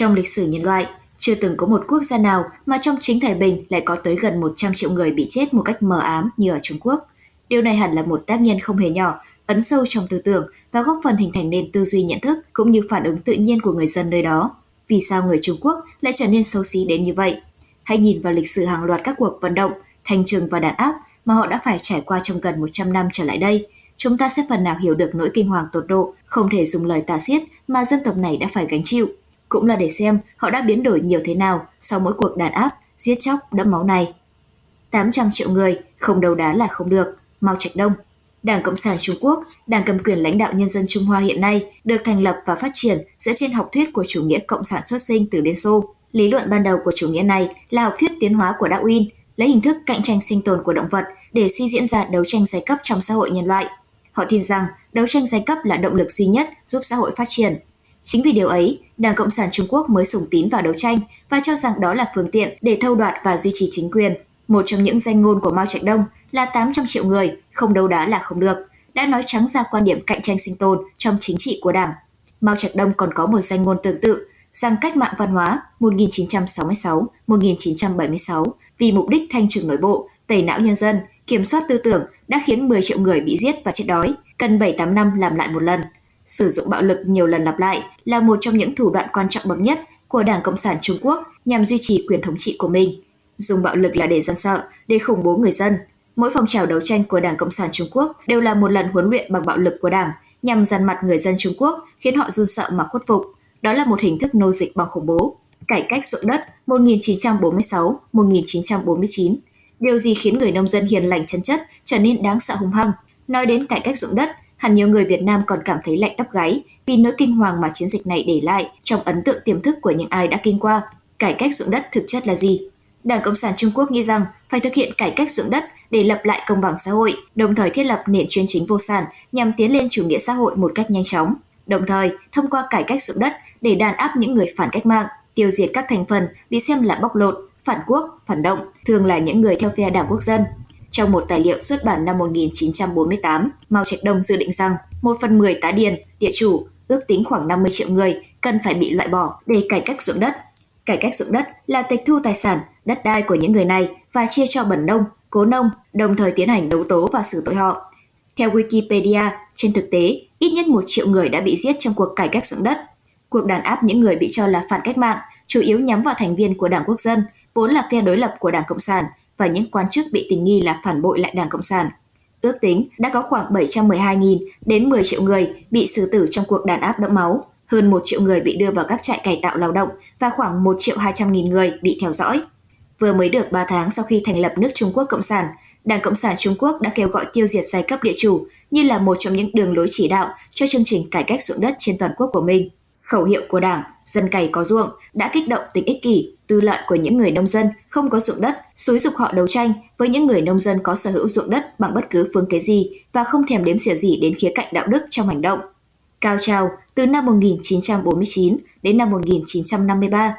Trong lịch sử nhân loại, chưa từng có một quốc gia nào mà trong chính thời bình lại có tới gần 100 triệu người bị chết một cách mờ ám như ở Trung Quốc. Điều này hẳn là một tác nhân không hề nhỏ, ấn sâu trong tư tưởng và góp phần hình thành nền tư duy nhận thức cũng như phản ứng tự nhiên của người dân nơi đó. Vì sao người Trung Quốc lại trở nên xấu xí đến như vậy? Hãy nhìn vào lịch sử hàng loạt các cuộc vận động, thành trừng và đàn áp mà họ đã phải trải qua trong gần 100 năm trở lại đây. Chúng ta sẽ phần nào hiểu được nỗi kinh hoàng tột độ, không thể dùng lời tả xiết mà dân tộc này đã phải gánh chịu. Cũng là để xem họ đã biến đổi nhiều thế nào sau mỗi cuộc đàn áp, giết chóc đẫm máu này. 800 triệu người, không đầu đá là không được. Mao Trạch Đông Đảng Cộng sản Trung Quốc, đảng cầm quyền lãnh đạo nhân dân Trung Hoa hiện nay, được thành lập và phát triển dựa trên học thuyết của chủ nghĩa cộng sản xuất sinh từ Liên Xô. Lý luận ban đầu của chủ nghĩa này là học thuyết tiến hóa của Darwin, lấy hình thức cạnh tranh sinh tồn của động vật để suy diễn ra đấu tranh giai cấp trong xã hội nhân loại. Họ tin rằng đấu tranh giai cấp là động lực duy nhất giúp xã hội phát triển. Chính vì điều ấy, Đảng Cộng sản Trung Quốc mới sùng tín vào đấu tranh và cho rằng đó là phương tiện để thâu đoạt và duy trì chính quyền. Một trong những danh ngôn của Mao Trạch Đông là 800 triệu người, không đấu đá là không được, đã nói trắng ra quan điểm cạnh tranh sinh tồn trong chính trị của Đảng. Mao Trạch Đông còn có một danh ngôn tương tự rằng cách mạng văn hóa 1966-1976 vì mục đích thanh trừng nội bộ, tẩy não nhân dân, kiểm soát tư tưởng đã khiến 10 triệu người bị giết và chết đói, cần 7-8 năm làm lại một lần. Sử dụng bạo lực nhiều lần lặp lại là một trong những thủ đoạn quan trọng bậc nhất của Đảng Cộng sản Trung Quốc nhằm duy trì quyền thống trị của mình. Dùng bạo lực là để dân sợ, để khủng bố người dân. Mỗi phong trào đấu tranh của Đảng Cộng sản Trung Quốc đều là một lần huấn luyện bằng bạo lực của Đảng nhằm dằn mặt người dân Trung Quốc khiến họ run sợ mà khuất phục. Đó là một hình thức nô dịch bằng khủng bố. Cải cách ruộng đất 1946-1949 Điều gì khiến người nông dân hiền lành chân chất trở nên đáng sợ hung hăng? Nói đến cải cách ruộng đất, hẳn nhiều người Việt Nam còn cảm thấy lạnh tóc gáy vì nỗi kinh hoàng mà chiến dịch này để lại trong ấn tượng tiềm thức của những ai đã kinh qua. Cải cách ruộng đất thực chất là gì? Đảng Cộng sản Trung Quốc nghĩ rằng phải thực hiện cải cách ruộng đất để lập lại công bằng xã hội, đồng thời thiết lập nền chuyên chính vô sản nhằm tiến lên chủ nghĩa xã hội một cách nhanh chóng. Đồng thời, thông qua cải cách ruộng đất để đàn áp những người phản cách mạng, tiêu diệt các thành phần bị xem là bóc lột, phản quốc, phản động, thường là những người theo phe đảng quốc dân. Trong một tài liệu xuất bản năm 1948, Mao Trạch Đông dự định rằng một phần 10 tá điền, địa chủ, ước tính khoảng 50 triệu người, cần phải bị loại bỏ để cải cách ruộng đất. Cải cách ruộng đất là tịch thu tài sản, đất đai của những người này và chia cho bẩn nông, cố nông, đồng thời tiến hành đấu tố và xử tội họ. Theo Wikipedia, trên thực tế, ít nhất một triệu người đã bị giết trong cuộc cải cách ruộng đất. Cuộc đàn áp những người bị cho là phản cách mạng chủ yếu nhắm vào thành viên của Đảng Quốc dân, vốn là phe đối lập của Đảng Cộng sản và những quan chức bị tình nghi là phản bội lại Đảng Cộng sản. Ước tính đã có khoảng 712.000 đến 10 triệu người bị xử tử trong cuộc đàn áp đẫm máu, hơn 1 triệu người bị đưa vào các trại cải tạo lao động và khoảng 1 triệu 200 nghìn người bị theo dõi. Vừa mới được 3 tháng sau khi thành lập nước Trung Quốc Cộng sản, Đảng Cộng sản Trung Quốc đã kêu gọi tiêu diệt giai cấp địa chủ như là một trong những đường lối chỉ đạo cho chương trình cải cách ruộng đất trên toàn quốc của mình. Khẩu hiệu của Đảng dân cày có ruộng đã kích động tính ích kỷ, tư lợi của những người nông dân không có ruộng đất, xúi dục họ đấu tranh với những người nông dân có sở hữu ruộng đất bằng bất cứ phương kế gì và không thèm đếm xỉa gì đến khía cạnh đạo đức trong hành động. Cao trào từ năm 1949 đến năm 1953.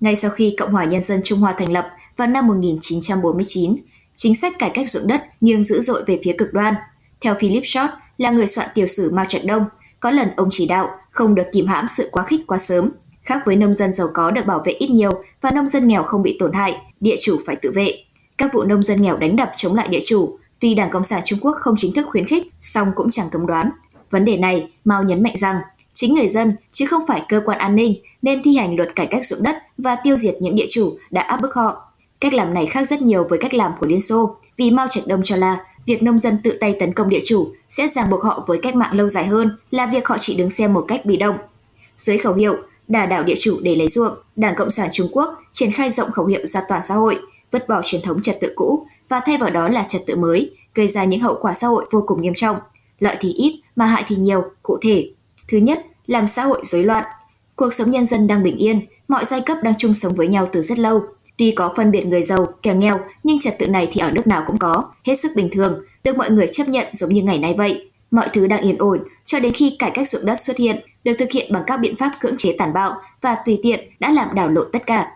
Ngay sau khi Cộng hòa Nhân dân Trung Hoa thành lập vào năm 1949, chính sách cải cách ruộng đất nghiêng dữ dội về phía cực đoan. Theo Philip Short, là người soạn tiểu sử Mao Trạch Đông, có lần ông chỉ đạo không được kìm hãm sự quá khích quá sớm, Khác với nông dân giàu có được bảo vệ ít nhiều và nông dân nghèo không bị tổn hại, địa chủ phải tự vệ. Các vụ nông dân nghèo đánh đập chống lại địa chủ, tuy Đảng Cộng sản Trung Quốc không chính thức khuyến khích, song cũng chẳng cấm đoán. Vấn đề này, Mao nhấn mạnh rằng chính người dân chứ không phải cơ quan an ninh nên thi hành luật cải cách ruộng đất và tiêu diệt những địa chủ đã áp bức họ. Cách làm này khác rất nhiều với cách làm của Liên Xô, vì Mao Trạch Đông cho là việc nông dân tự tay tấn công địa chủ sẽ ràng buộc họ với cách mạng lâu dài hơn là việc họ chỉ đứng xem một cách bị động. Dưới khẩu hiệu đà đảo địa chủ để lấy ruộng, Đảng Cộng sản Trung Quốc triển khai rộng khẩu hiệu ra toàn xã hội, vứt bỏ truyền thống trật tự cũ và thay vào đó là trật tự mới, gây ra những hậu quả xã hội vô cùng nghiêm trọng. Lợi thì ít mà hại thì nhiều, cụ thể. Thứ nhất, làm xã hội rối loạn. Cuộc sống nhân dân đang bình yên, mọi giai cấp đang chung sống với nhau từ rất lâu. Tuy có phân biệt người giàu, kẻ nghèo, nhưng trật tự này thì ở nước nào cũng có, hết sức bình thường, được mọi người chấp nhận giống như ngày nay vậy. Mọi thứ đang yên ổn cho đến khi cải cách ruộng đất xuất hiện, được thực hiện bằng các biện pháp cưỡng chế tàn bạo và tùy tiện đã làm đảo lộn tất cả.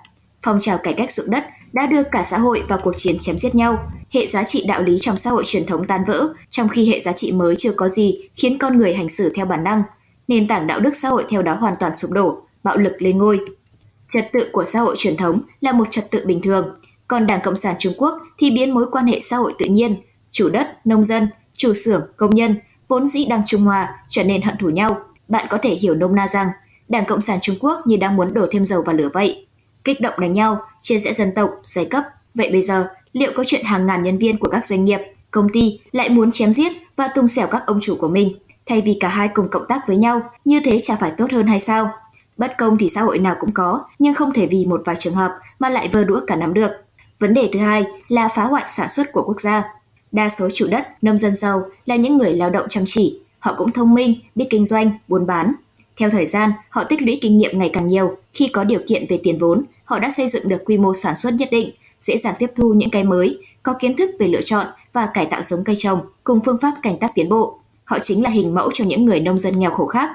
Phong trào cải cách ruộng đất đã đưa cả xã hội vào cuộc chiến chém giết nhau. Hệ giá trị đạo lý trong xã hội truyền thống tan vỡ, trong khi hệ giá trị mới chưa có gì khiến con người hành xử theo bản năng. Nền tảng đạo đức xã hội theo đó hoàn toàn sụp đổ, bạo lực lên ngôi. Trật tự của xã hội truyền thống là một trật tự bình thường, còn Đảng Cộng sản Trung Quốc thì biến mối quan hệ xã hội tự nhiên, chủ đất, nông dân, chủ xưởng, công nhân vốn dĩ đang trung hòa trở nên hận thù nhau. Bạn có thể hiểu nôm na rằng Đảng Cộng sản Trung Quốc như đang muốn đổ thêm dầu vào lửa vậy. Kích động đánh nhau, chia rẽ dân tộc, giai cấp. Vậy bây giờ, liệu có chuyện hàng ngàn nhân viên của các doanh nghiệp, công ty lại muốn chém giết và tung xẻo các ông chủ của mình, thay vì cả hai cùng cộng tác với nhau, như thế chả phải tốt hơn hay sao? Bất công thì xã hội nào cũng có, nhưng không thể vì một vài trường hợp mà lại vơ đũa cả nắm được. Vấn đề thứ hai là phá hoại sản xuất của quốc gia. Đa số chủ đất, nông dân giàu là những người lao động chăm chỉ, họ cũng thông minh, biết kinh doanh, buôn bán. Theo thời gian, họ tích lũy kinh nghiệm ngày càng nhiều, khi có điều kiện về tiền vốn, họ đã xây dựng được quy mô sản xuất nhất định, dễ dàng tiếp thu những cái mới, có kiến thức về lựa chọn và cải tạo giống cây trồng cùng phương pháp canh tác tiến bộ. Họ chính là hình mẫu cho những người nông dân nghèo khổ khác.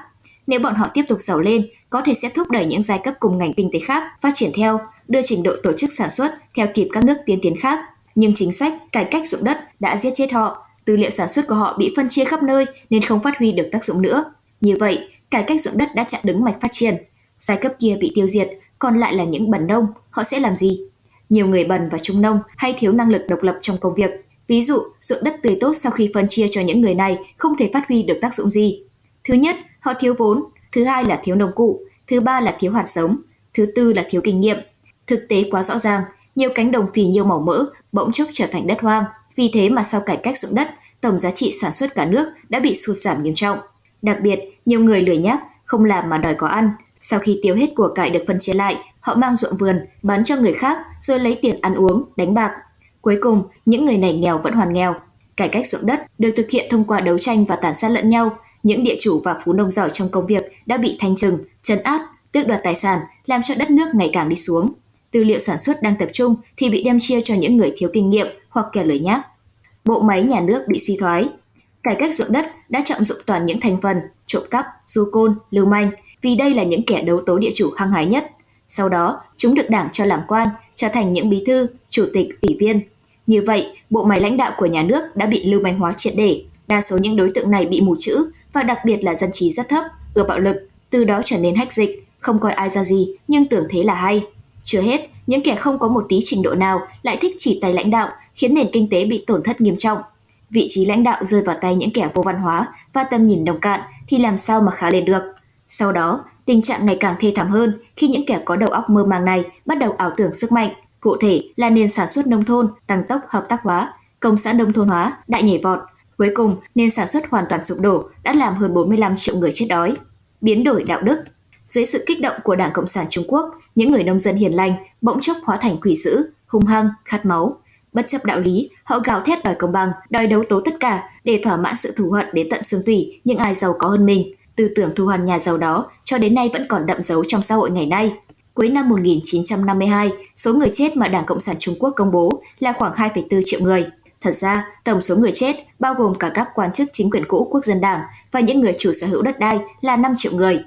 Nếu bọn họ tiếp tục giàu lên, có thể sẽ thúc đẩy những giai cấp cùng ngành kinh tế khác phát triển theo, đưa trình độ tổ chức sản xuất theo kịp các nước tiên tiến khác. Nhưng chính sách cải cách dụng đất đã giết chết họ, tư liệu sản xuất của họ bị phân chia khắp nơi nên không phát huy được tác dụng nữa. Như vậy, cải cách dụng đất đã chặn đứng mạch phát triển. Giai cấp kia bị tiêu diệt, còn lại là những bần nông, họ sẽ làm gì? Nhiều người bần và trung nông hay thiếu năng lực độc lập trong công việc. Ví dụ, ruộng đất tươi tốt sau khi phân chia cho những người này không thể phát huy được tác dụng gì. Thứ nhất, họ thiếu vốn, thứ hai là thiếu nông cụ, thứ ba là thiếu hạt giống, thứ tư là thiếu kinh nghiệm. Thực tế quá rõ ràng, nhiều cánh đồng phì nhiều màu mỡ bỗng chốc trở thành đất hoang. Vì thế mà sau cải cách ruộng đất, tổng giá trị sản xuất cả nước đã bị sụt giảm nghiêm trọng. Đặc biệt, nhiều người lười nhác, không làm mà đòi có ăn. Sau khi tiêu hết của cải được phân chia lại, họ mang ruộng vườn, bán cho người khác rồi lấy tiền ăn uống, đánh bạc. Cuối cùng, những người này nghèo vẫn hoàn nghèo. Cải cách ruộng đất được thực hiện thông qua đấu tranh và tàn sát lẫn nhau. Những địa chủ và phú nông giỏi trong công việc đã bị thanh trừng, trấn áp, tước đoạt tài sản, làm cho đất nước ngày càng đi xuống. Tư liệu sản xuất đang tập trung thì bị đem chia cho những người thiếu kinh nghiệm hoặc kẻ lười nhác. Bộ máy nhà nước bị suy thoái. Cải cách ruộng đất đã trọng dụng toàn những thành phần trộm cắp, du côn, lưu manh vì đây là những kẻ đấu tố địa chủ hăng hái nhất. Sau đó, chúng được đảng cho làm quan, trở thành những bí thư, chủ tịch, ủy viên. Như vậy, bộ máy lãnh đạo của nhà nước đã bị lưu manh hóa triệt để. Đa số những đối tượng này bị mù chữ và đặc biệt là dân trí rất thấp, ưa bạo lực, từ đó trở nên hách dịch, không coi ai ra gì nhưng tưởng thế là hay. Chưa hết, những kẻ không có một tí trình độ nào lại thích chỉ tay lãnh đạo, khiến nền kinh tế bị tổn thất nghiêm trọng. Vị trí lãnh đạo rơi vào tay những kẻ vô văn hóa và tầm nhìn nông cạn thì làm sao mà khá lên được. Sau đó, tình trạng ngày càng thê thảm hơn khi những kẻ có đầu óc mơ màng này bắt đầu ảo tưởng sức mạnh, cụ thể là nền sản xuất nông thôn tăng tốc hợp tác hóa, công xã nông thôn hóa đại nhảy vọt. Cuối cùng, nền sản xuất hoàn toàn sụp đổ đã làm hơn 45 triệu người chết đói. Biến đổi đạo đức dưới sự kích động của Đảng Cộng sản Trung Quốc, những người nông dân hiền lành bỗng chốc hóa thành quỷ dữ, hung hăng, khát máu. Bất chấp đạo lý, họ gào thét đòi công bằng, đòi đấu tố tất cả để thỏa mãn sự thù hận đến tận xương tủy những ai giàu có hơn mình. Tư tưởng thù hằn nhà giàu đó cho đến nay vẫn còn đậm dấu trong xã hội ngày nay. Cuối năm 1952, số người chết mà Đảng Cộng sản Trung Quốc công bố là khoảng 2,4 triệu người. Thật ra, tổng số người chết bao gồm cả các quan chức chính quyền cũ quốc dân đảng và những người chủ sở hữu đất đai là 5 triệu người.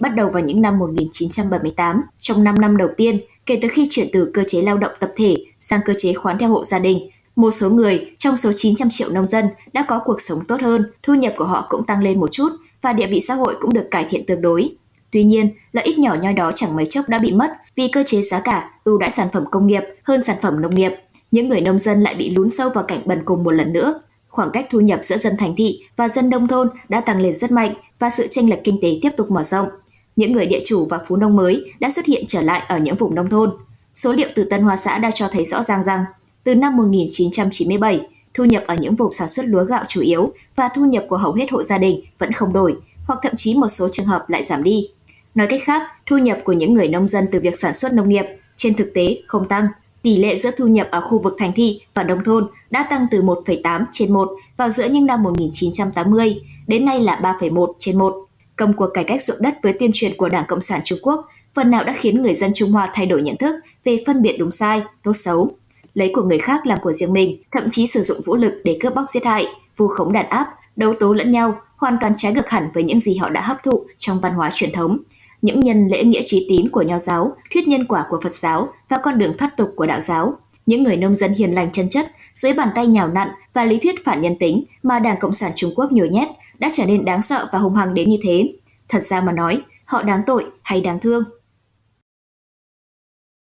Bắt đầu vào những năm 1978, trong 5 năm đầu tiên, kể từ khi chuyển từ cơ chế lao động tập thể sang cơ chế khoán theo hộ gia đình, một số người trong số 900 triệu nông dân đã có cuộc sống tốt hơn, thu nhập của họ cũng tăng lên một chút và địa vị xã hội cũng được cải thiện tương đối. Tuy nhiên, lợi ích nhỏ nhoi đó chẳng mấy chốc đã bị mất vì cơ chế giá cả ưu đãi sản phẩm công nghiệp hơn sản phẩm nông nghiệp. Những người nông dân lại bị lún sâu vào cảnh bần cùng một lần nữa. Khoảng cách thu nhập giữa dân thành thị và dân nông thôn đã tăng lên rất mạnh và sự chênh lệch kinh tế tiếp tục mở rộng những người địa chủ và phú nông mới đã xuất hiện trở lại ở những vùng nông thôn. Số liệu từ Tân Hoa xã đã cho thấy rõ ràng rằng, từ năm 1997, thu nhập ở những vùng sản xuất lúa gạo chủ yếu và thu nhập của hầu hết hộ gia đình vẫn không đổi, hoặc thậm chí một số trường hợp lại giảm đi. Nói cách khác, thu nhập của những người nông dân từ việc sản xuất nông nghiệp trên thực tế không tăng. Tỷ lệ giữa thu nhập ở khu vực thành thị và nông thôn đã tăng từ 1,8 trên 1 vào giữa những năm 1980 đến nay là 3,1 trên 1. Công cuộc cải cách ruộng đất với tuyên truyền của Đảng Cộng sản Trung Quốc phần nào đã khiến người dân Trung Hoa thay đổi nhận thức về phân biệt đúng sai, tốt xấu. Lấy của người khác làm của riêng mình, thậm chí sử dụng vũ lực để cướp bóc giết hại, vu khống đàn áp, đấu tố lẫn nhau, hoàn toàn trái ngược hẳn với những gì họ đã hấp thụ trong văn hóa truyền thống. Những nhân lễ nghĩa trí tín của nho giáo, thuyết nhân quả của Phật giáo và con đường thoát tục của đạo giáo. Những người nông dân hiền lành chân chất, dưới bàn tay nhào nặn và lý thuyết phản nhân tính mà Đảng Cộng sản Trung Quốc nhồi nhét đã trở nên đáng sợ và hung hăng đến như thế. Thật ra mà nói, họ đáng tội hay đáng thương